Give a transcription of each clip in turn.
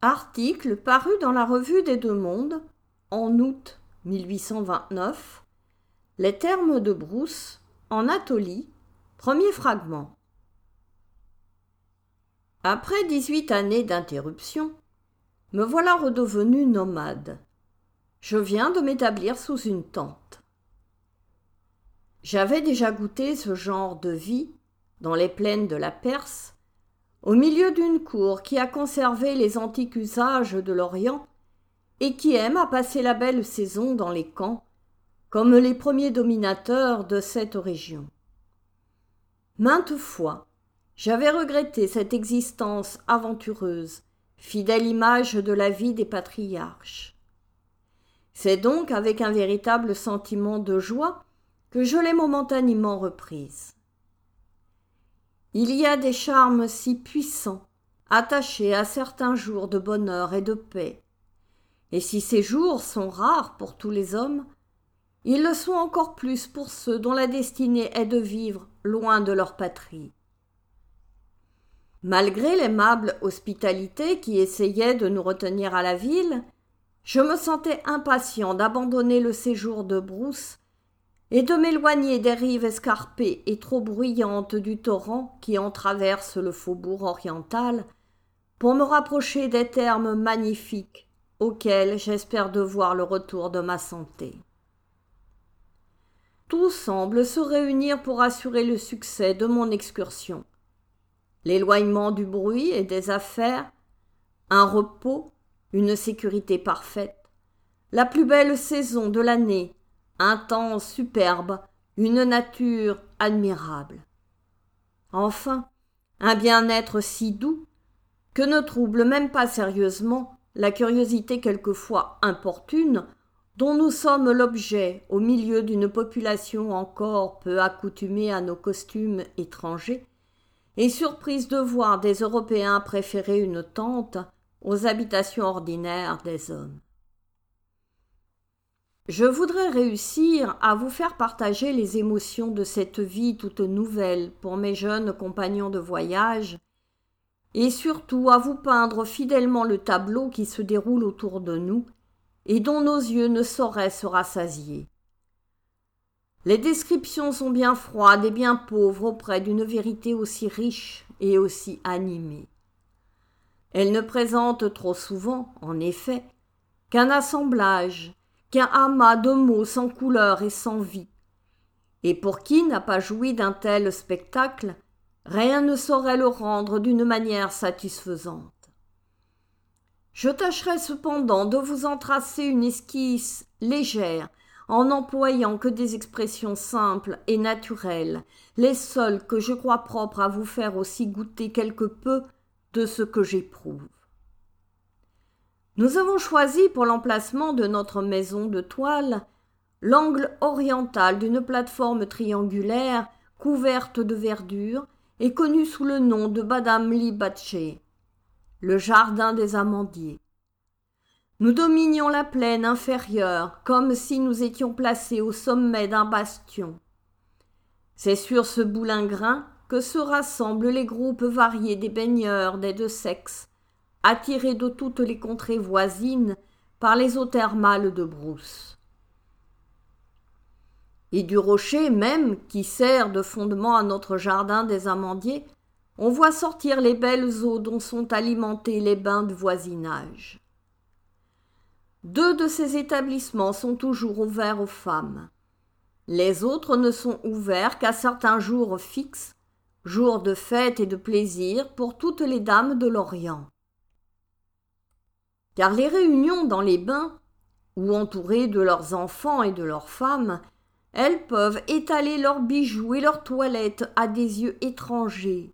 Article paru dans la Revue des Deux Mondes en août 1829. Les termes de Brousse en Atolie, premier fragment. Après dix-huit années d'interruption, me voilà redevenu nomade. Je viens de m'établir sous une tente. J'avais déjà goûté ce genre de vie dans les plaines de la Perse, au milieu d'une cour qui a conservé les antiques usages de l'Orient et qui aime à passer la belle saison dans les camps, comme les premiers dominateurs de cette région. Maintes fois, j'avais regretté cette existence aventureuse, fidèle image de la vie des patriarches. C'est donc avec un véritable sentiment de joie que je l'ai momentanément reprise. Il y a des charmes si puissants attachés à certains jours de bonheur et de paix. Et si ces jours sont rares pour tous les hommes, ils le sont encore plus pour ceux dont la destinée est de vivre loin de leur patrie. Malgré l'aimable hospitalité qui essayait de nous retenir à la ville, je me sentais impatient d'abandonner le séjour de Brousse et de m'éloigner des rives escarpées et trop bruyantes du torrent qui en traverse le faubourg oriental pour me rapprocher des termes magnifiques auxquels j'espère devoir le retour de ma santé. Tout semble se réunir pour assurer le succès de mon excursion. L'éloignement du bruit et des affaires, un repos, une sécurité parfaite, la plus belle saison de l'année un temps superbe, une nature admirable. Enfin, un bien-être si doux que ne trouble même pas sérieusement la curiosité quelquefois importune dont nous sommes l'objet au milieu d'une population encore peu accoutumée à nos costumes étrangers, et surprise de voir des Européens préférer une tente aux habitations ordinaires des hommes. Je voudrais réussir à vous faire partager les émotions de cette vie toute nouvelle pour mes jeunes compagnons de voyage, et surtout à vous peindre fidèlement le tableau qui se déroule autour de nous et dont nos yeux ne sauraient se rassasier. Les descriptions sont bien froides et bien pauvres auprès d'une vérité aussi riche et aussi animée. Elles ne présentent trop souvent, en effet, qu'un assemblage, qu'un amas de mots sans couleur et sans vie. Et pour qui n'a pas joui d'un tel spectacle, rien ne saurait le rendre d'une manière satisfaisante. Je tâcherai cependant de vous en tracer une esquisse légère, en n'employant que des expressions simples et naturelles, les seules que je crois propres à vous faire aussi goûter quelque peu de ce que j'éprouve. Nous avons choisi pour l'emplacement de notre maison de toile l'angle oriental d'une plateforme triangulaire couverte de verdure et connue sous le nom de Badamli Baché, le jardin des amandiers. Nous dominions la plaine inférieure comme si nous étions placés au sommet d'un bastion. C'est sur ce boulingrin que se rassemblent les groupes variés des baigneurs des deux sexes, attirés de toutes les contrées voisines par les eaux thermales de Brousse. Et du rocher même qui sert de fondement à notre jardin des amandiers, on voit sortir les belles eaux dont sont alimentés les bains de voisinage. Deux de ces établissements sont toujours ouverts aux femmes. Les autres ne sont ouverts qu'à certains jours fixes, jours de fête et de plaisir pour toutes les dames de l'Orient car les réunions dans les bains, ou entourées de leurs enfants et de leurs femmes, elles peuvent étaler leurs bijoux et leurs toilettes à des yeux étrangers,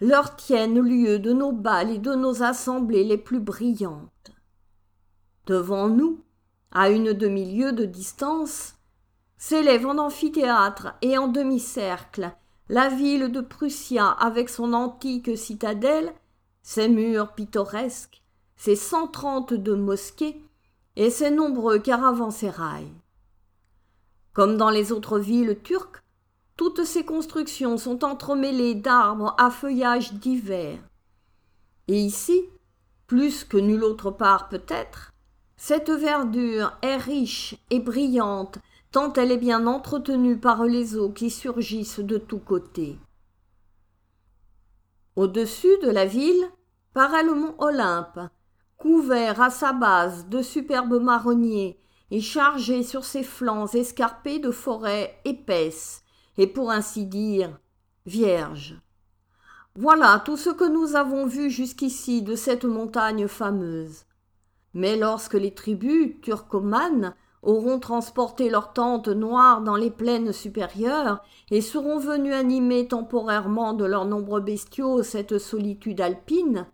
leur tiennent lieu de nos bals et de nos assemblées les plus brillantes. Devant nous, à une demi-lieue de distance, s'élève en amphithéâtre et en demi-cercle la ville de Prussia avec son antique citadelle, ses murs pittoresques, ses cent trente-deux mosquées et ses nombreux caravansérails. Comme dans les autres villes turques, toutes ces constructions sont entremêlées d'arbres à feuillage divers. Et ici, plus que nulle autre part peut-être, cette verdure est riche et brillante, tant elle est bien entretenue par les eaux qui surgissent de tous côtés. Au-dessus de la ville paraît le mont Olympe, couvert à sa base de superbes marronniers et chargé sur ses flancs escarpés de forêts épaisses et pour ainsi dire vierges. Voilà tout ce que nous avons vu jusqu'ici de cette montagne fameuse. Mais lorsque les tribus turcomanes auront transporté leurs tentes noires dans les plaines supérieures et seront venus animer temporairement de leurs nombreux bestiaux cette solitude alpine,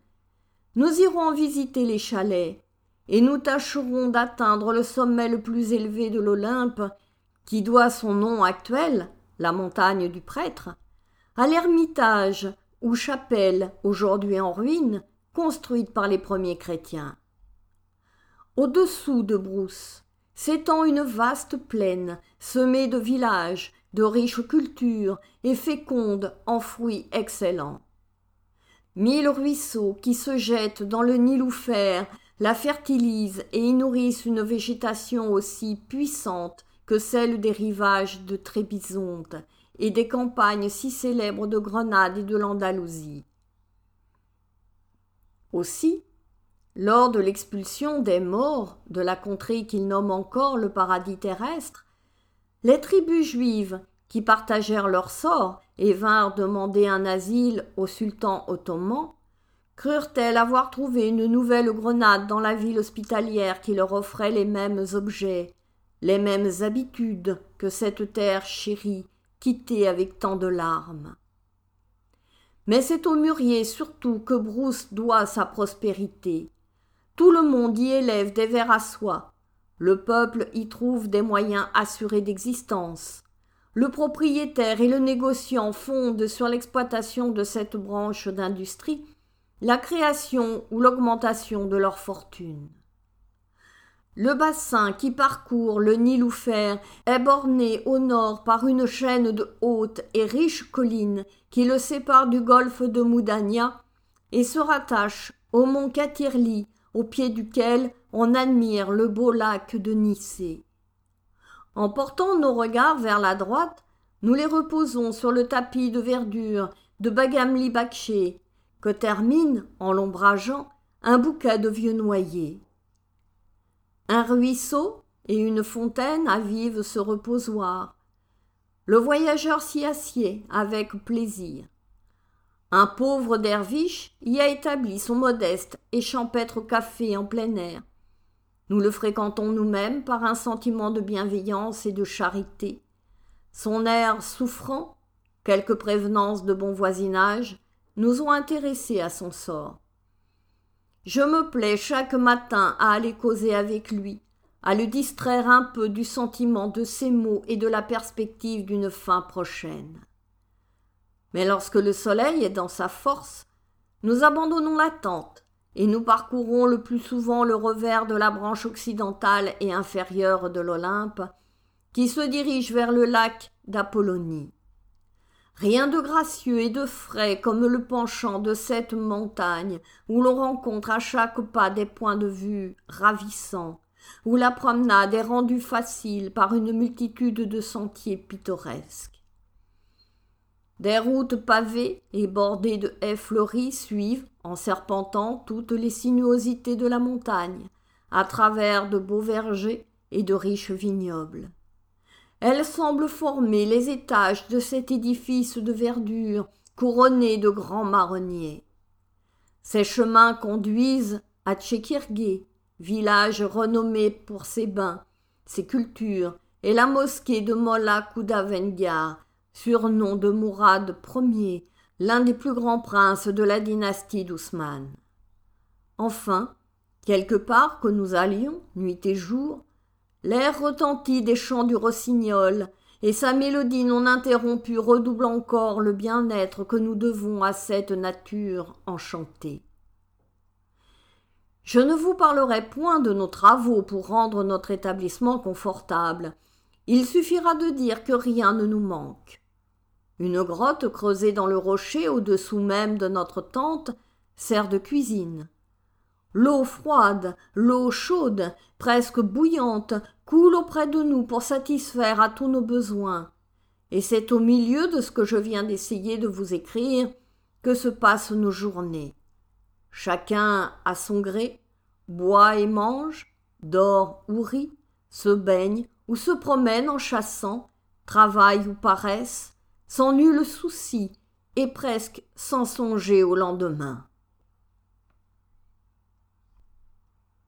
nous irons visiter les chalets et nous tâcherons d'atteindre le sommet le plus élevé de l'Olympe, qui doit son nom actuel, la montagne du prêtre, à l'ermitage ou chapelle aujourd'hui en ruine, construite par les premiers chrétiens. Au-dessous de Brousse s'étend une vaste plaine semée de villages, de riches cultures et féconde en fruits excellents. Mille ruisseaux qui se jettent dans le Niloufer la fertilisent et y nourrissent une végétation aussi puissante que celle des rivages de Trébizonde et des campagnes si célèbres de Grenade et de l'Andalousie. Aussi, lors de l'expulsion des morts de la contrée qu'ils nomment encore le paradis terrestre, les tribus juives qui partagèrent leur sort et vinrent demander un asile au sultan ottoman, crurent-elles avoir trouvé une nouvelle grenade dans la ville hospitalière qui leur offrait les mêmes objets, les mêmes habitudes que cette terre chérie quittée avec tant de larmes. Mais c'est au mûrier surtout que Brousse doit sa prospérité. Tout le monde y élève des vers à soie. Le peuple y trouve des moyens assurés d'existence. Le propriétaire et le négociant fondent sur l'exploitation de cette branche d'industrie la création ou l'augmentation de leur fortune. Le bassin qui parcourt le Niloufer est borné au nord par une chaîne de hautes et riches collines qui le séparent du golfe de Moudania et se rattache au mont Katirli, au pied duquel on admire le beau lac de Nicée. En portant nos regards vers la droite, nous les reposons sur le tapis de verdure de Bagamli Bakché, que termine, en l'ombrageant, un bouquet de vieux noyers. Un ruisseau et une fontaine avivent ce reposoir. Le voyageur s'y assied avec plaisir. Un pauvre derviche y a établi son modeste et champêtre café en plein air. Nous le fréquentons nous-mêmes par un sentiment de bienveillance et de charité. Son air souffrant, quelques prévenances de bon voisinage, nous ont intéressés à son sort. Je me plais chaque matin à aller causer avec lui, à le distraire un peu du sentiment de ses mots et de la perspective d'une fin prochaine. Mais lorsque le soleil est dans sa force, nous abandonnons la tente et nous parcourons le plus souvent le revers de la branche occidentale et inférieure de l'Olympe, qui se dirige vers le lac d'Apollonie. Rien de gracieux et de frais comme le penchant de cette montagne où l'on rencontre à chaque pas des points de vue ravissants, où la promenade est rendue facile par une multitude de sentiers pittoresques. Des routes pavées et bordées de haies fleuries suivent, en serpentant, toutes les sinuosités de la montagne, à travers de beaux vergers et de riches vignobles. Elles semblent former les étages de cet édifice de verdure couronné de grands marronniers. Ces chemins conduisent à Tchekirgué, village renommé pour ses bains, ses cultures et la mosquée de Molla Koudavengar, surnom de Mourad Ier, l'un des plus grands princes de la dynastie d'Ousmane. Enfin, quelque part que nous allions, nuit et jour, l'air retentit des chants du rossignol, et sa mélodie non interrompue redouble encore le bien-être que nous devons à cette nature enchantée. Je ne vous parlerai point de nos travaux pour rendre notre établissement confortable. Il suffira de dire que rien ne nous manque. Une grotte creusée dans le rocher au-dessous même de notre tente sert de cuisine. l'eau froide, l'eau chaude, presque bouillante, coule auprès de nous pour satisfaire à tous nos besoins. Et c'est au milieu de ce que je viens d'essayer de vous écrire que se passent nos journées. Chacun à son gré, boit et mange, dort ou rit, se baigne ou se promène en chassant, travaille ou paresse, sans nul souci, et presque sans songer au lendemain.